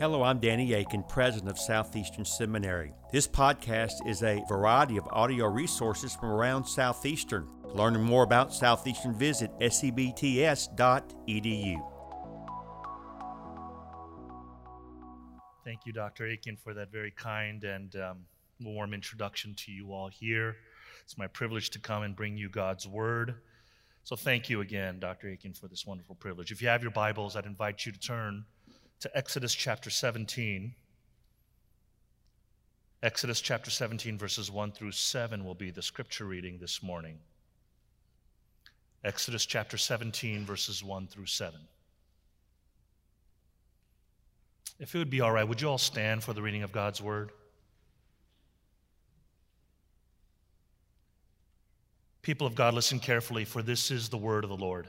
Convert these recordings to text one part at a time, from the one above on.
Hello, I'm Danny Akin, president of Southeastern Seminary. This podcast is a variety of audio resources from around Southeastern. Learning more about Southeastern, visit sebts.edu. Thank you, Dr. Akin, for that very kind and um, warm introduction to you all here. It's my privilege to come and bring you God's Word. So, thank you again, Dr. Akin, for this wonderful privilege. If you have your Bibles, I'd invite you to turn to Exodus chapter 17. Exodus chapter 17, verses 1 through 7 will be the scripture reading this morning. Exodus chapter 17, verses 1 through 7. If it would be all right, would you all stand for the reading of God's word? People of God, listen carefully, for this is the word of the Lord.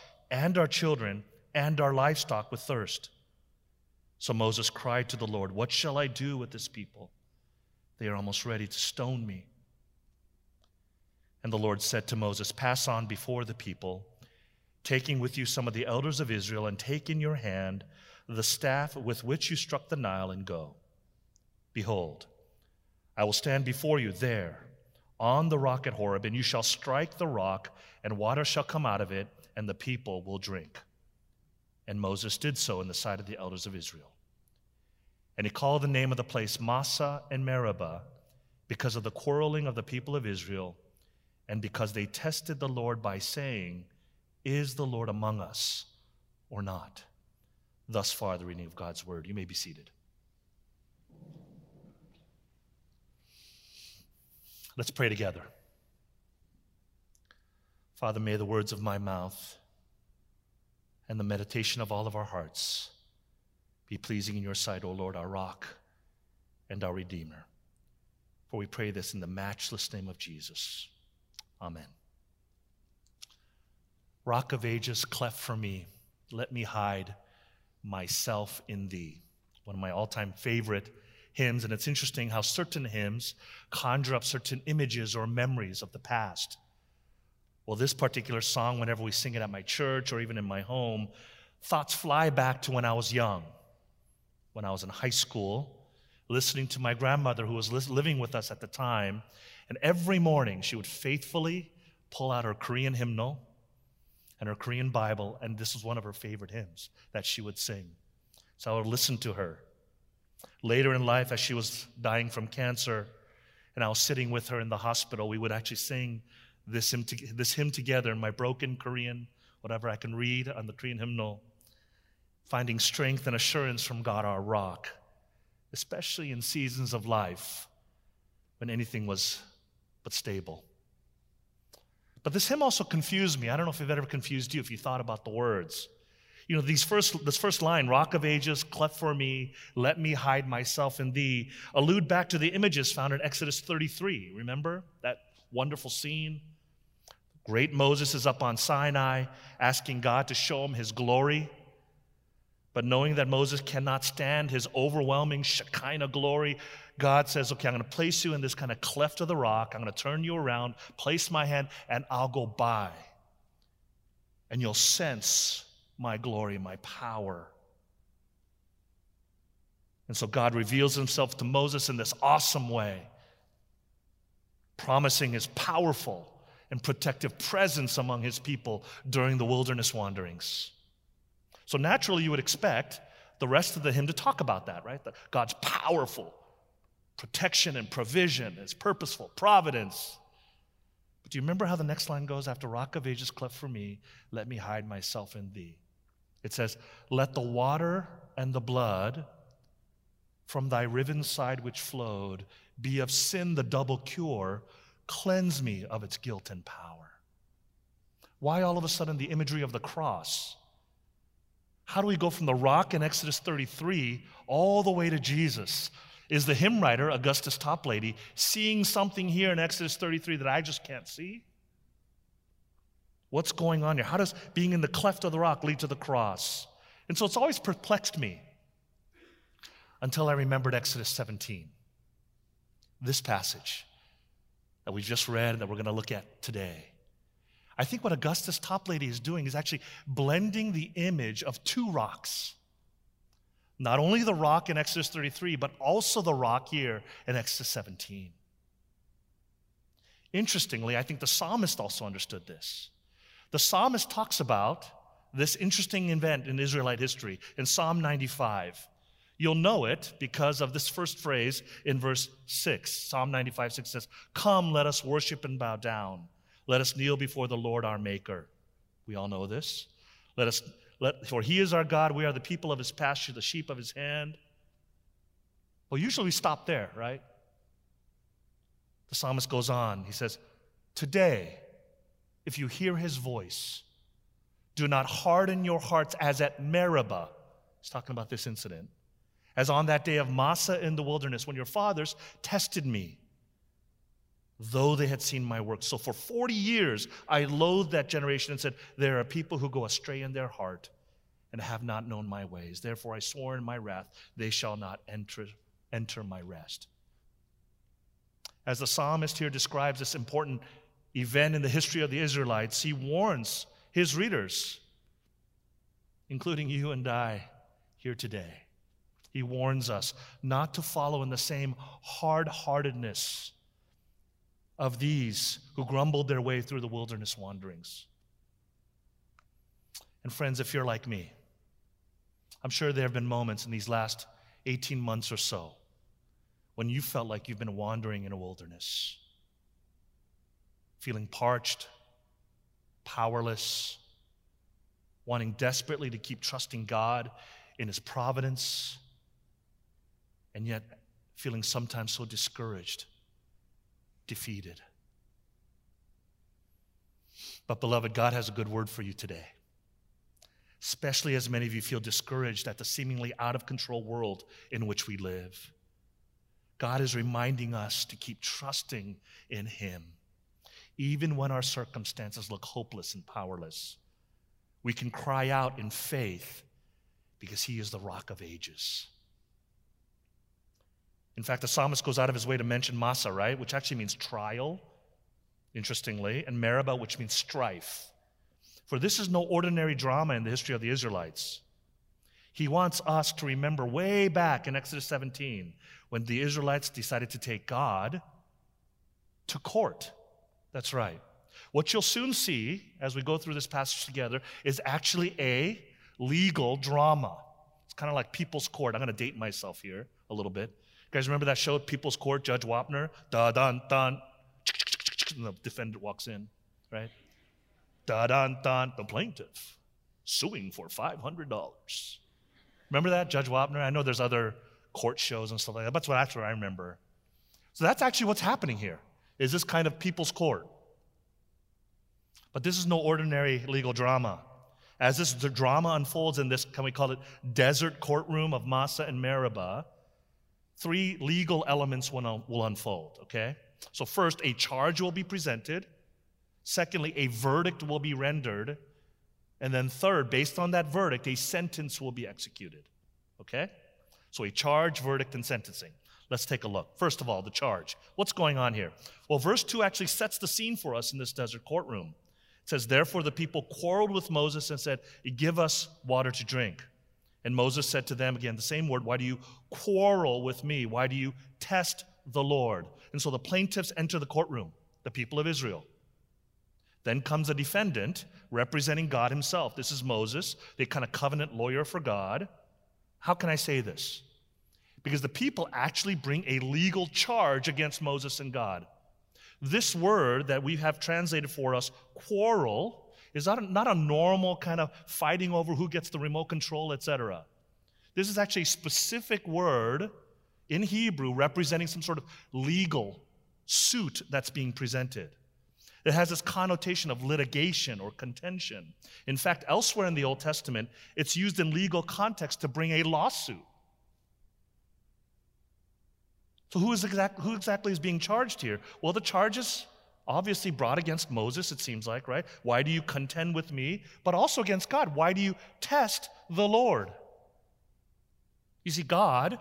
and our children and our livestock with thirst. So Moses cried to the Lord, What shall I do with this people? They are almost ready to stone me. And the Lord said to Moses, Pass on before the people, taking with you some of the elders of Israel, and take in your hand the staff with which you struck the Nile, and go. Behold, I will stand before you there on the rock at Horeb, and you shall strike the rock, and water shall come out of it and the people will drink. And Moses did so in the sight of the elders of Israel. And he called the name of the place Massah and Meribah because of the quarreling of the people of Israel and because they tested the Lord by saying, Is the Lord among us or not? Thus far, the reading of God's word. You may be seated. Let's pray together. Father, may the words of my mouth and the meditation of all of our hearts be pleasing in your sight, O Lord, our rock and our Redeemer. For we pray this in the matchless name of Jesus. Amen. Rock of ages, cleft for me, let me hide myself in thee. One of my all time favorite hymns, and it's interesting how certain hymns conjure up certain images or memories of the past. Well, this particular song, whenever we sing it at my church or even in my home, thoughts fly back to when I was young, when I was in high school, listening to my grandmother who was living with us at the time. And every morning she would faithfully pull out her Korean hymnal and her Korean Bible, and this was one of her favorite hymns that she would sing. So I would listen to her. Later in life, as she was dying from cancer, and I was sitting with her in the hospital, we would actually sing this hymn, to, this hymn together in my broken Korean, whatever I can read on the Korean hymnal, finding strength and assurance from God, our rock, especially in seasons of life when anything was but stable. But this hymn also confused me. I don't know if it ever confused you if you thought about the words. You know, these first, this first line, Rock of Ages, cleft for me, let me hide myself in thee, allude back to the images found in Exodus 33. Remember that wonderful scene? Great Moses is up on Sinai asking God to show him his glory. But knowing that Moses cannot stand his overwhelming Shekinah glory, God says, Okay, I'm going to place you in this kind of cleft of the rock. I'm going to turn you around, place my hand, and I'll go by. And you'll sense my glory, my power. And so God reveals himself to Moses in this awesome way, promising his powerful and protective presence among his people during the wilderness wanderings. So naturally, you would expect the rest of the hymn to talk about that, right? That God's powerful protection and provision, his purposeful providence. But do you remember how the next line goes? After rock of ages cleft for me, let me hide myself in thee. It says, Let the water and the blood from thy riven side which flowed be of sin the double cure Cleanse me of its guilt and power. Why all of a sudden the imagery of the cross? How do we go from the rock in Exodus 33 all the way to Jesus? Is the hymn writer, Augustus Toplady, seeing something here in Exodus 33 that I just can't see? What's going on here? How does being in the cleft of the rock lead to the cross? And so it's always perplexed me until I remembered Exodus 17. This passage that we just read and that we're going to look at today. I think what Augustus Toplady is doing is actually blending the image of two rocks. Not only the rock in Exodus 33, but also the rock here in Exodus 17. Interestingly, I think the psalmist also understood this. The psalmist talks about this interesting event in Israelite history in Psalm 95. You'll know it because of this first phrase in verse 6. Psalm 95 6 says, Come, let us worship and bow down. Let us kneel before the Lord our Maker. We all know this. Let us, let, for he is our God, we are the people of his pasture, the sheep of his hand. Well, usually we stop there, right? The psalmist goes on. He says, Today, if you hear his voice, do not harden your hearts as at Meribah. He's talking about this incident. As on that day of Massah in the wilderness, when your fathers tested me, though they had seen my work. So for 40 years, I loathed that generation and said, There are people who go astray in their heart and have not known my ways. Therefore, I swore in my wrath, they shall not enter, enter my rest. As the psalmist here describes this important event in the history of the Israelites, he warns his readers, including you and I here today. He warns us not to follow in the same hard heartedness of these who grumbled their way through the wilderness wanderings. And friends, if you're like me, I'm sure there have been moments in these last 18 months or so when you felt like you've been wandering in a wilderness feeling parched, powerless, wanting desperately to keep trusting God in His providence, and yet feeling sometimes so discouraged, defeated. But, beloved, God has a good word for you today. Especially as many of you feel discouraged at the seemingly out of control world in which we live. God is reminding us to keep trusting in Him even when our circumstances look hopeless and powerless. We can cry out in faith because he is the rock of ages. In fact, the psalmist goes out of his way to mention Massah, right? Which actually means trial, interestingly, and Meribah, which means strife. For this is no ordinary drama in the history of the Israelites. He wants us to remember way back in Exodus 17 when the Israelites decided to take God to court. That's right. What you'll soon see as we go through this passage together is actually a legal drama. It's kind of like People's Court. I'm going to date myself here a little bit. You guys remember that show, People's Court, Judge Wapner? Da dun dun. And the defendant walks in, right? Da dun dun. The plaintiff suing for $500. Remember that, Judge Wapner? I know there's other court shows and stuff like that. That's what actually I remember. So that's actually what's happening here is this kind of people's court. But this is no ordinary legal drama. As this drama unfolds in this, can we call it desert courtroom of Massah and Meribah, three legal elements will unfold, okay? So, first, a charge will be presented. Secondly, a verdict will be rendered. And then, third, based on that verdict, a sentence will be executed, okay? So, a charge, verdict, and sentencing. Let's take a look. First of all, the charge. What's going on here? Well, verse 2 actually sets the scene for us in this desert courtroom. It says, Therefore the people quarreled with Moses and said, Give us water to drink. And Moses said to them, again, the same word, Why do you quarrel with me? Why do you test the Lord? And so the plaintiffs enter the courtroom, the people of Israel. Then comes a defendant representing God himself. This is Moses, the kind of covenant lawyer for God. How can I say this? Because the people actually bring a legal charge against Moses and God. This word that we have translated for us, quarrel, is not a, not a normal kind of fighting over who gets the remote control, etc. This is actually a specific word in Hebrew representing some sort of legal suit that's being presented. It has this connotation of litigation or contention. In fact, elsewhere in the Old Testament, it's used in legal context to bring a lawsuit. So, who, is exact, who exactly is being charged here? Well, the charges obviously brought against Moses, it seems like, right? Why do you contend with me? But also against God. Why do you test the Lord? You see, God,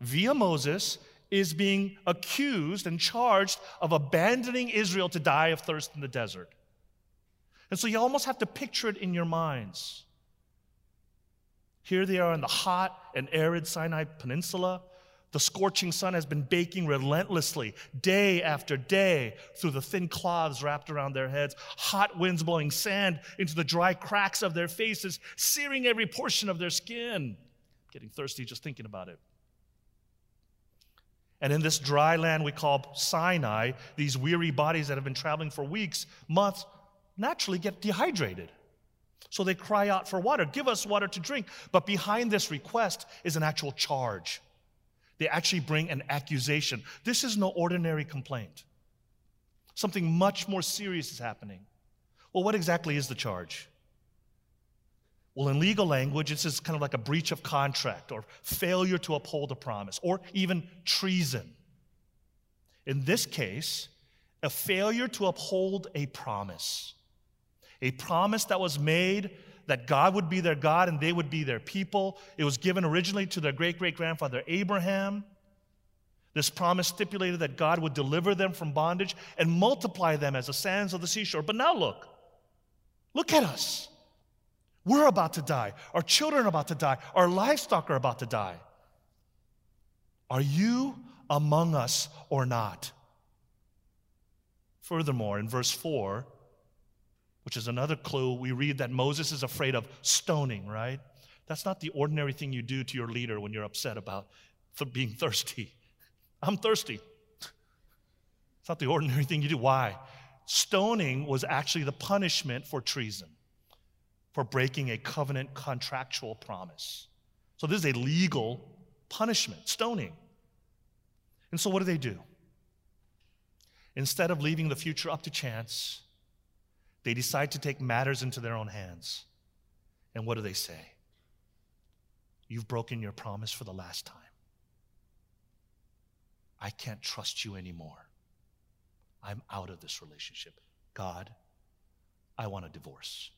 via Moses, is being accused and charged of abandoning Israel to die of thirst in the desert. And so you almost have to picture it in your minds. Here they are in the hot and arid Sinai Peninsula. The scorching sun has been baking relentlessly, day after day, through the thin cloths wrapped around their heads, hot winds blowing sand into the dry cracks of their faces, searing every portion of their skin. Getting thirsty just thinking about it. And in this dry land we call Sinai, these weary bodies that have been traveling for weeks, months, naturally get dehydrated. So they cry out for water. Give us water to drink. But behind this request is an actual charge. They actually bring an accusation. This is no ordinary complaint. Something much more serious is happening. Well, what exactly is the charge? Well, in legal language, this is kind of like a breach of contract or failure to uphold a promise or even treason. In this case, a failure to uphold a promise. A promise that was made that God would be their God and they would be their people. It was given originally to their great great grandfather Abraham. This promise stipulated that God would deliver them from bondage and multiply them as the sands of the seashore. But now look, look at us. We're about to die. Our children are about to die. Our livestock are about to die. Are you among us or not? Furthermore, in verse 4, which is another clue, we read that Moses is afraid of stoning, right? That's not the ordinary thing you do to your leader when you're upset about being thirsty. I'm thirsty. It's not the ordinary thing you do. Why? Stoning was actually the punishment for treason for breaking a covenant contractual promise. So this is a legal punishment, stoning. And so what do they do? Instead of leaving the future up to chance, they decide to take matters into their own hands. And what do they say? You've broken your promise for the last time. I can't trust you anymore. I'm out of this relationship. God, I want a divorce.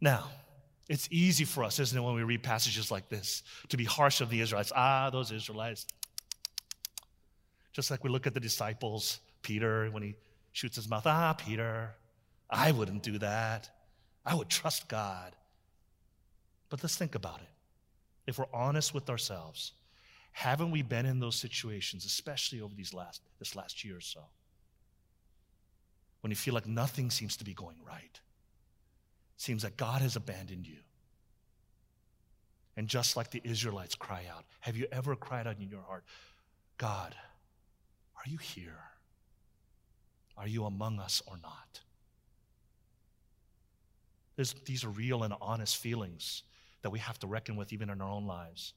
Now, it's easy for us, isn't it, when we read passages like this, to be harsh of the Israelites. Ah, those Israelites. Just like we look at the disciples, Peter, when he shoots his mouth. Ah, Peter, I wouldn't do that. I would trust God. But let's think about it. If we're honest with ourselves, haven't we been in those situations, especially over these last, this last year or so, when you feel like nothing seems to be going right? seems that God has abandoned you. And just like the Israelites cry out, have you ever cried out in your heart, God, are you here? Are you among us or not? There's, these are real and honest feelings that we have to reckon with even in our own lives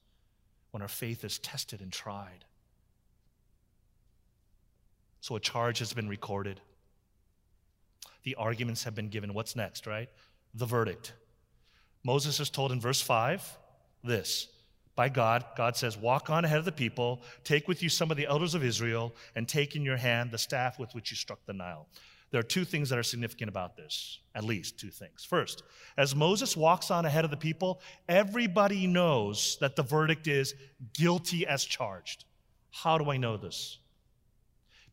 when our faith is tested and tried. So a charge has been recorded. The arguments have been given. What's next, right? the verdict. Moses is told in verse 5 this by God, God says, Walk on ahead of the people, take with you some of the elders of Israel, and take in your hand the staff with which you struck the Nile. There are two things that are significant about this, at least two things. First, as Moses walks on ahead of the people, everybody knows that the verdict is guilty as charged. How do I know this?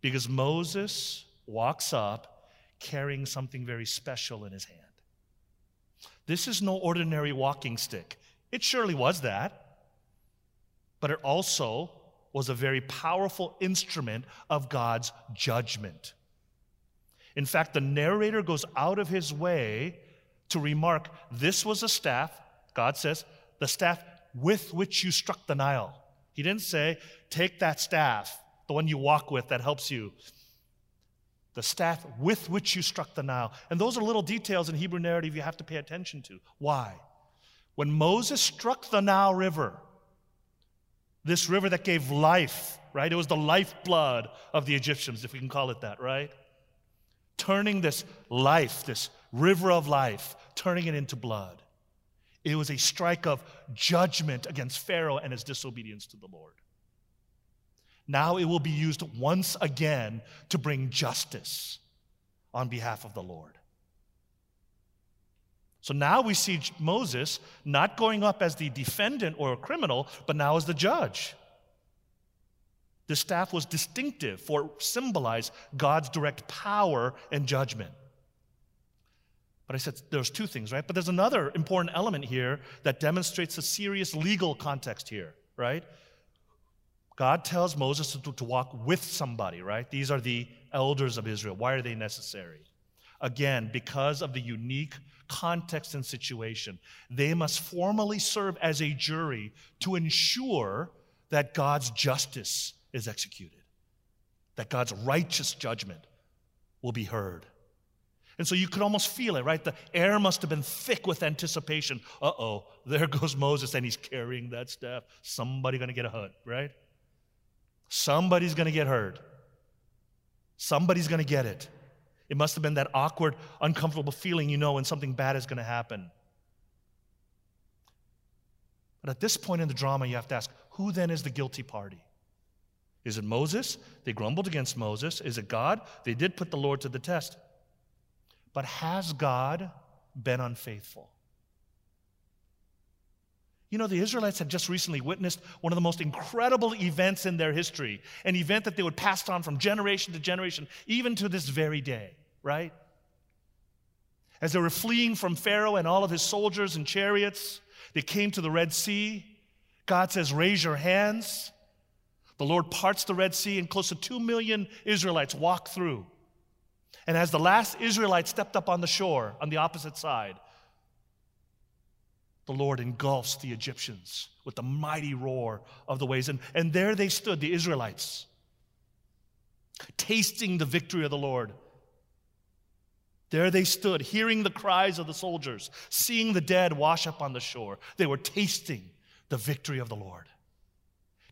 Because Moses walks up carrying something very special in his hand. This is no ordinary walking stick. It surely was that, but it also was a very powerful instrument of God's judgment. In fact, the narrator goes out of his way to remark this was a staff, God says, the staff with which you struck the Nile. He didn't say, take that staff, the one you walk with that helps you the staff with which you struck the Nile. And those are little details in Hebrew narrative you have to pay attention to. Why? When Moses struck the Nile River, this river that gave life, right? It was the lifeblood of the Egyptians, if we can call it that, right? Turning this life, this river of life, turning it into blood. It was a strike of judgment against Pharaoh and his disobedience to the Lord. Now it will be used once again to bring justice on behalf of the Lord. So now we see Moses not going up as the defendant or a criminal, but now as the judge. The staff was distinctive for symbolize God's direct power and judgment. But I said there's two things, right? But there's another important element here that demonstrates a serious legal context here, right? God tells Moses to, to walk with somebody, right? These are the elders of Israel. Why are they necessary? Again, because of the unique context and situation, they must formally serve as a jury to ensure that God's justice is executed, that God's righteous judgment will be heard. And so you could almost feel it, right? The air must have been thick with anticipation. Uh oh, there goes Moses, and he's carrying that staff. Somebody gonna get a hurt, right? Somebody's gonna get hurt. Somebody's gonna get it. It must have been that awkward, uncomfortable feeling you know when something bad is going to happen. But at this point in the drama, you have to ask who then is the guilty party? Is it Moses? They grumbled against Moses. Is it God? They did put the Lord to the test. But has God been unfaithful? You know, the Israelites had just recently witnessed one of the most incredible events in their history, an event that they would pass on from generation to generation, even to this very day, right? As they were fleeing from Pharaoh and all of his soldiers and chariots, they came to the Red Sea. God says, Raise your hands. The Lord parts the Red Sea, and close to two million Israelites walk through. And as the last Israelite stepped up on the shore on the opposite side, the Lord engulfs the Egyptians with the mighty roar of the waves. And, and there they stood, the Israelites, tasting the victory of the Lord. There they stood, hearing the cries of the soldiers, seeing the dead wash up on the shore. They were tasting the victory of the Lord.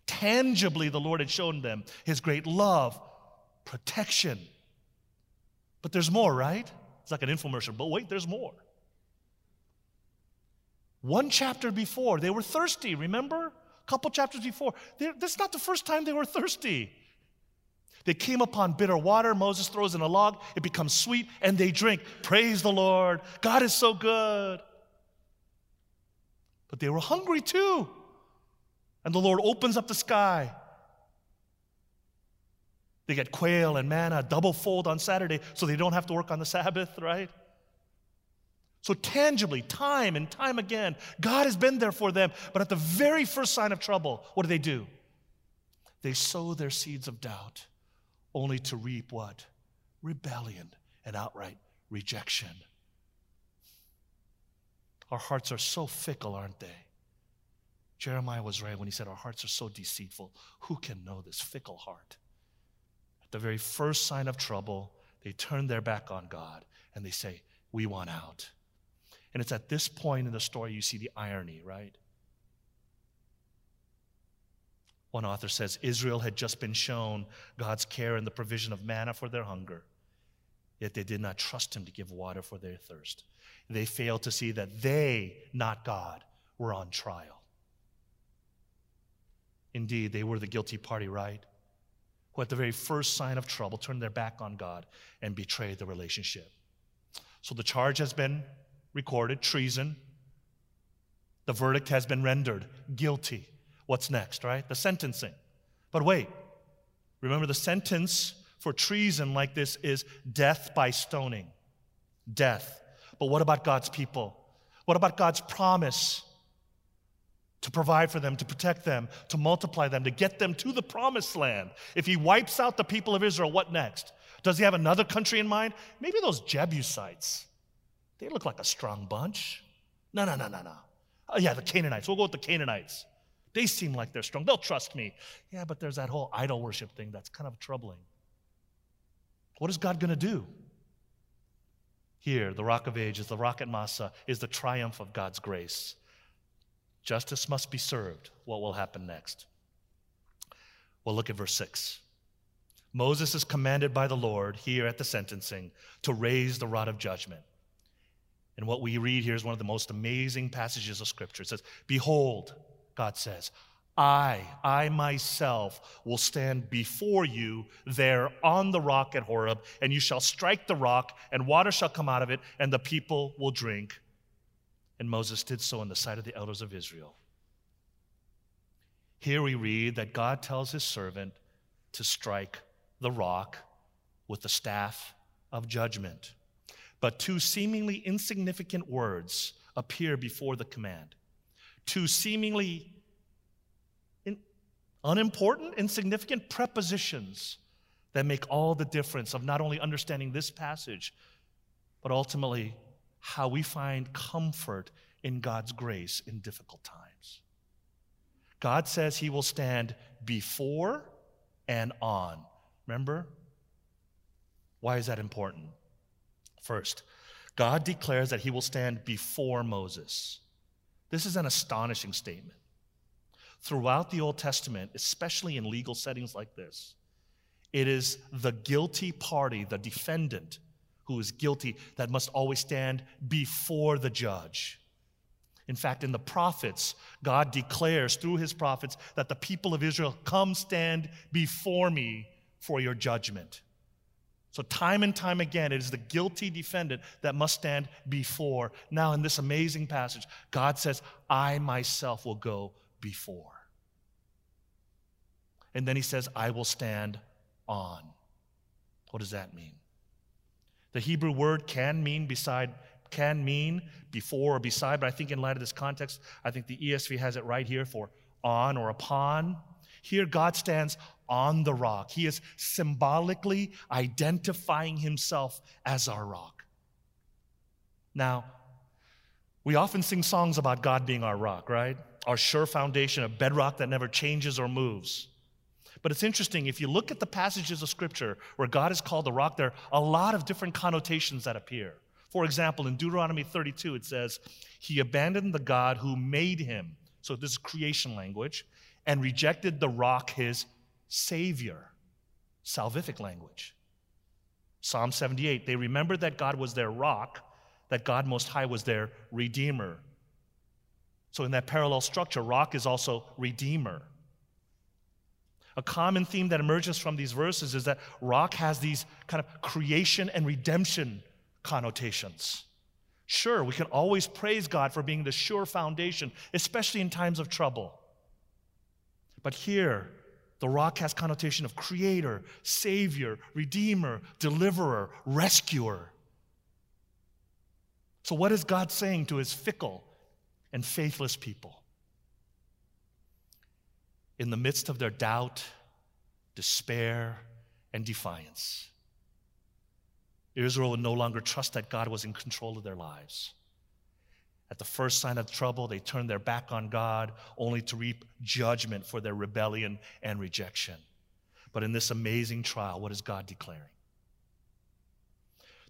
Tangibly, the Lord had shown them his great love, protection. But there's more, right? It's like an infomercial, but wait, there's more. One chapter before, they were thirsty, remember? A couple chapters before. They're, this is not the first time they were thirsty. They came upon bitter water. Moses throws in a log, it becomes sweet, and they drink. Praise the Lord. God is so good. But they were hungry too. And the Lord opens up the sky. They get quail and manna double fold on Saturday so they don't have to work on the Sabbath, right? So, tangibly, time and time again, God has been there for them. But at the very first sign of trouble, what do they do? They sow their seeds of doubt, only to reap what? Rebellion and outright rejection. Our hearts are so fickle, aren't they? Jeremiah was right when he said, Our hearts are so deceitful. Who can know this fickle heart? At the very first sign of trouble, they turn their back on God and they say, We want out. And it's at this point in the story you see the irony, right? One author says Israel had just been shown God's care and the provision of manna for their hunger, yet they did not trust Him to give water for their thirst. They failed to see that they, not God, were on trial. Indeed, they were the guilty party, right? Who, at the very first sign of trouble, turned their back on God and betrayed the relationship. So the charge has been recorded treason. The verdict has been rendered guilty. What's next, right? The sentencing. But wait, remember the sentence for treason like this is death by stoning. Death. But what about God's people? What about God's promise to provide for them, to protect them, to multiply them, to get them to the promised land? If He wipes out the people of Israel, what next? Does He have another country in mind? Maybe those Jebusites. They look like a strong bunch. No, no, no, no, no. Oh, yeah, the Canaanites. We'll go with the Canaanites. They seem like they're strong. They'll trust me. Yeah, but there's that whole idol worship thing that's kind of troubling. What is God going to do? Here, the rock of ages, the rock at Massah, is the triumph of God's grace. Justice must be served. What will happen next? Well, look at verse 6. Moses is commanded by the Lord here at the sentencing to raise the rod of judgment. And what we read here is one of the most amazing passages of Scripture. It says, Behold, God says, I, I myself will stand before you there on the rock at Horeb, and you shall strike the rock, and water shall come out of it, and the people will drink. And Moses did so in the sight of the elders of Israel. Here we read that God tells his servant to strike the rock with the staff of judgment. But two seemingly insignificant words appear before the command. Two seemingly in, unimportant, insignificant prepositions that make all the difference of not only understanding this passage, but ultimately how we find comfort in God's grace in difficult times. God says he will stand before and on. Remember? Why is that important? First, God declares that he will stand before Moses. This is an astonishing statement. Throughout the Old Testament, especially in legal settings like this, it is the guilty party, the defendant, who is guilty that must always stand before the judge. In fact, in the prophets, God declares through his prophets that the people of Israel come stand before me for your judgment. So, time and time again, it is the guilty defendant that must stand before. Now, in this amazing passage, God says, I myself will go before. And then he says, I will stand on. What does that mean? The Hebrew word can mean beside can mean before or beside, but I think in light of this context, I think the ESV has it right here for on or upon. Here, God stands on the rock. He is symbolically identifying himself as our rock. Now, we often sing songs about God being our rock, right? Our sure foundation, a bedrock that never changes or moves. But it's interesting, if you look at the passages of Scripture where God is called the rock, there are a lot of different connotations that appear. For example, in Deuteronomy 32, it says, He abandoned the God who made him. So this is creation language, and rejected the rock, his Savior. Salvific language. Psalm 78, they remembered that God was their rock, that God Most High was their Redeemer. So, in that parallel structure, rock is also Redeemer. A common theme that emerges from these verses is that rock has these kind of creation and redemption connotations. Sure, we can always praise God for being the sure foundation, especially in times of trouble. But here, the rock has connotation of creator, savior, redeemer, deliverer, rescuer. So what is God saying to his fickle and faithless people? In the midst of their doubt, despair, and defiance, Israel would no longer trust that God was in control of their lives. At the first sign of trouble, they turn their back on God, only to reap judgment for their rebellion and rejection. But in this amazing trial, what is God declaring?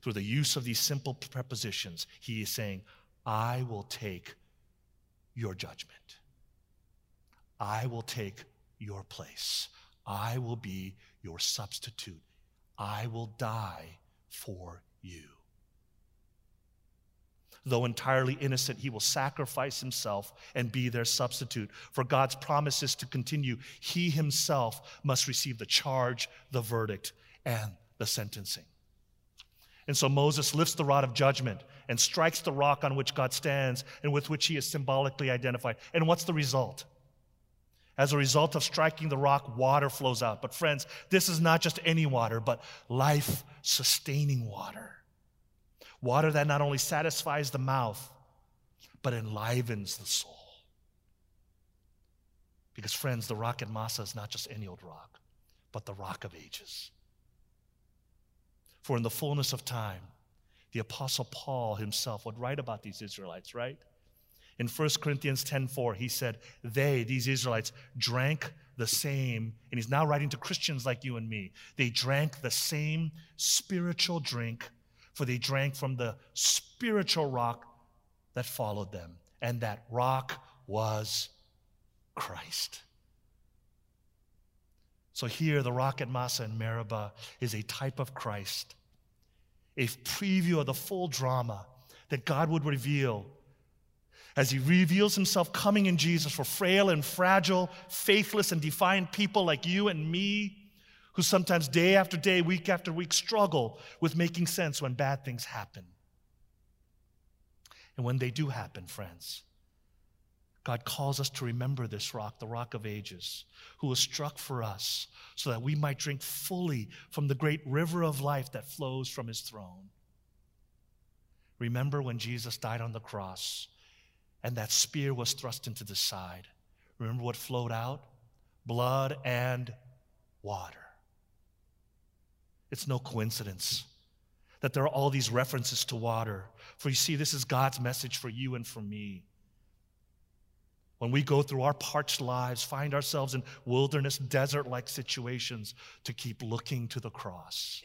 Through the use of these simple prepositions, He is saying, I will take your judgment. I will take your place. I will be your substitute. I will die for you. Though entirely innocent, he will sacrifice himself and be their substitute. For God's promises to continue, he himself must receive the charge, the verdict, and the sentencing. And so Moses lifts the rod of judgment and strikes the rock on which God stands and with which he is symbolically identified. And what's the result? As a result of striking the rock, water flows out. But, friends, this is not just any water, but life sustaining water. Water that not only satisfies the mouth, but enlivens the soul. Because, friends, the rock at Massah is not just any old rock, but the rock of ages. For in the fullness of time, the Apostle Paul himself would write about these Israelites, right? In 1 Corinthians 10:4, he said, They, these Israelites, drank the same, and he's now writing to Christians like you and me. They drank the same spiritual drink, for they drank from the spiritual rock that followed them. And that rock was Christ. So here, the rock at Massah and Meribah is a type of Christ, a preview of the full drama that God would reveal as he reveals himself coming in Jesus for frail and fragile, faithless and defiant people like you and me, who sometimes day after day, week after week struggle with making sense when bad things happen. And when they do happen, friends, God calls us to remember this rock, the rock of ages, who was struck for us so that we might drink fully from the great river of life that flows from his throne. Remember when Jesus died on the cross and that spear was thrust into the side. Remember what flowed out? Blood and water. It's no coincidence that there are all these references to water. For you see, this is God's message for you and for me. When we go through our parched lives, find ourselves in wilderness, desert like situations, to keep looking to the cross.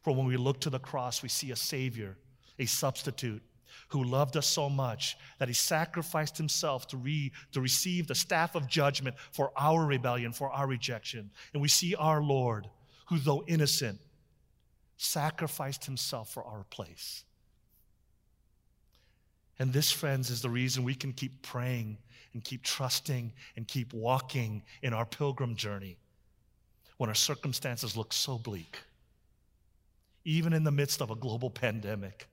For when we look to the cross, we see a Savior, a substitute, who loved us so much that he sacrificed himself to, re, to receive the staff of judgment for our rebellion, for our rejection. And we see our Lord, who, though innocent, sacrificed himself for our place. And this, friends, is the reason we can keep praying and keep trusting and keep walking in our pilgrim journey when our circumstances look so bleak. Even in the midst of a global pandemic,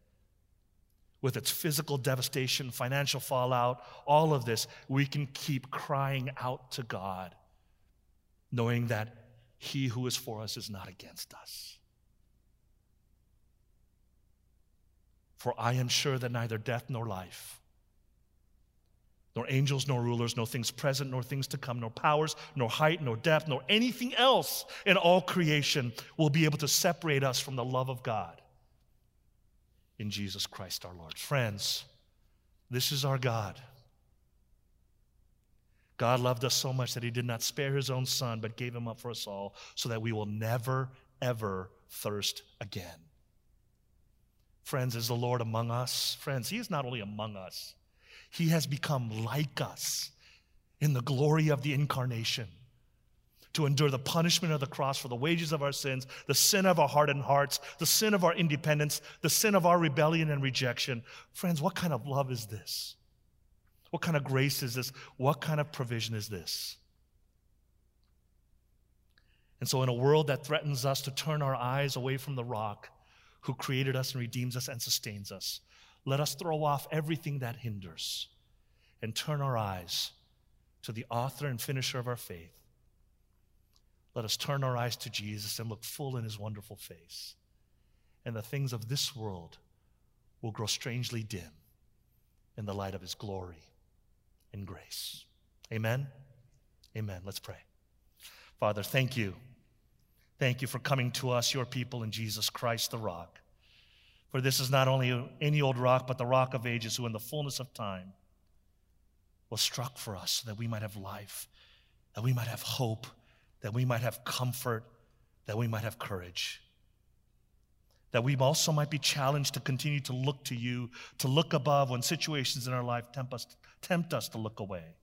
with its physical devastation, financial fallout, all of this, we can keep crying out to God, knowing that He who is for us is not against us. For I am sure that neither death nor life, nor angels nor rulers, nor things present nor things to come, nor powers, nor height, nor depth, nor anything else in all creation will be able to separate us from the love of God in Jesus Christ our Lord. Friends, this is our God. God loved us so much that he did not spare his own son, but gave him up for us all, so that we will never, ever thirst again. Friends, is the Lord among us? Friends, he is not only among us, he has become like us in the glory of the incarnation to endure the punishment of the cross for the wages of our sins, the sin of our hardened hearts, the sin of our independence, the sin of our rebellion and rejection. Friends, what kind of love is this? What kind of grace is this? What kind of provision is this? And so, in a world that threatens us to turn our eyes away from the rock who created us and redeems us and sustains us, let us throw off everything that hinders and turn our eyes to the author and finisher of our faith let us turn our eyes to Jesus and look full in his wonderful face. And the things of this world will grow strangely dim in the light of his glory and grace. Amen. Amen. Let's pray. Father, thank you. Thank you for coming to us, your people, in Jesus Christ the rock. For this is not only any old rock, but the rock of ages, who in the fullness of time was struck for us so that we might have life, that we might have hope, that we might have comfort, that we might have courage. That we also might be challenged to continue to look to you, to look above when situations in our life tempt us, tempt us to look away.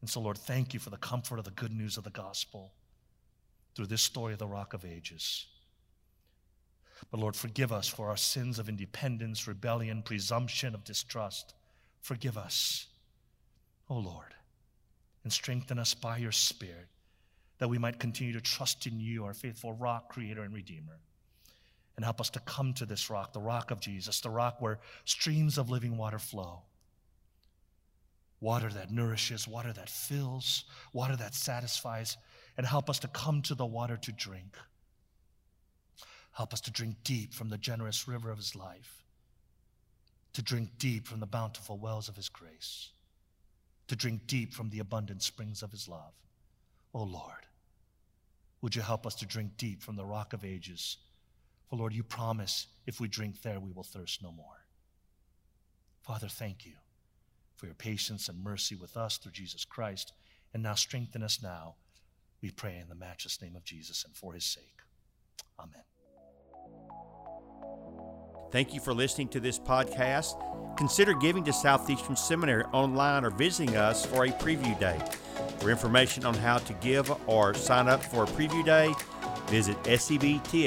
And so, Lord, thank you for the comfort of the good news of the gospel through this story of the Rock of Ages. But Lord, forgive us for our sins of independence, rebellion, presumption, of distrust. Forgive us, oh Lord and strengthen us by your Spirit, that we might continue to trust in you, our faithful rock, creator, and redeemer. And help us to come to this rock, the rock of Jesus, the rock where streams of living water flow. Water that nourishes, water that fills, water that satisfies, and help us to come to the water to drink. Help us to drink deep from the generous river of his life, to drink deep from the bountiful wells of his grace to drink deep from the abundant springs of his love. Oh Lord, would you help us to drink deep from the rock of ages? For Lord, you promise if we drink there, we will thirst no more. Father, thank you for your patience and mercy with us through Jesus Christ. And now strengthen us now, we pray in the matchless name of Jesus and for his sake. Amen. Thank you for listening to this podcast. Consider giving to Southeastern Seminary online or visiting us for a preview day. For information on how to give or sign up for a preview day, visit sebts.edu.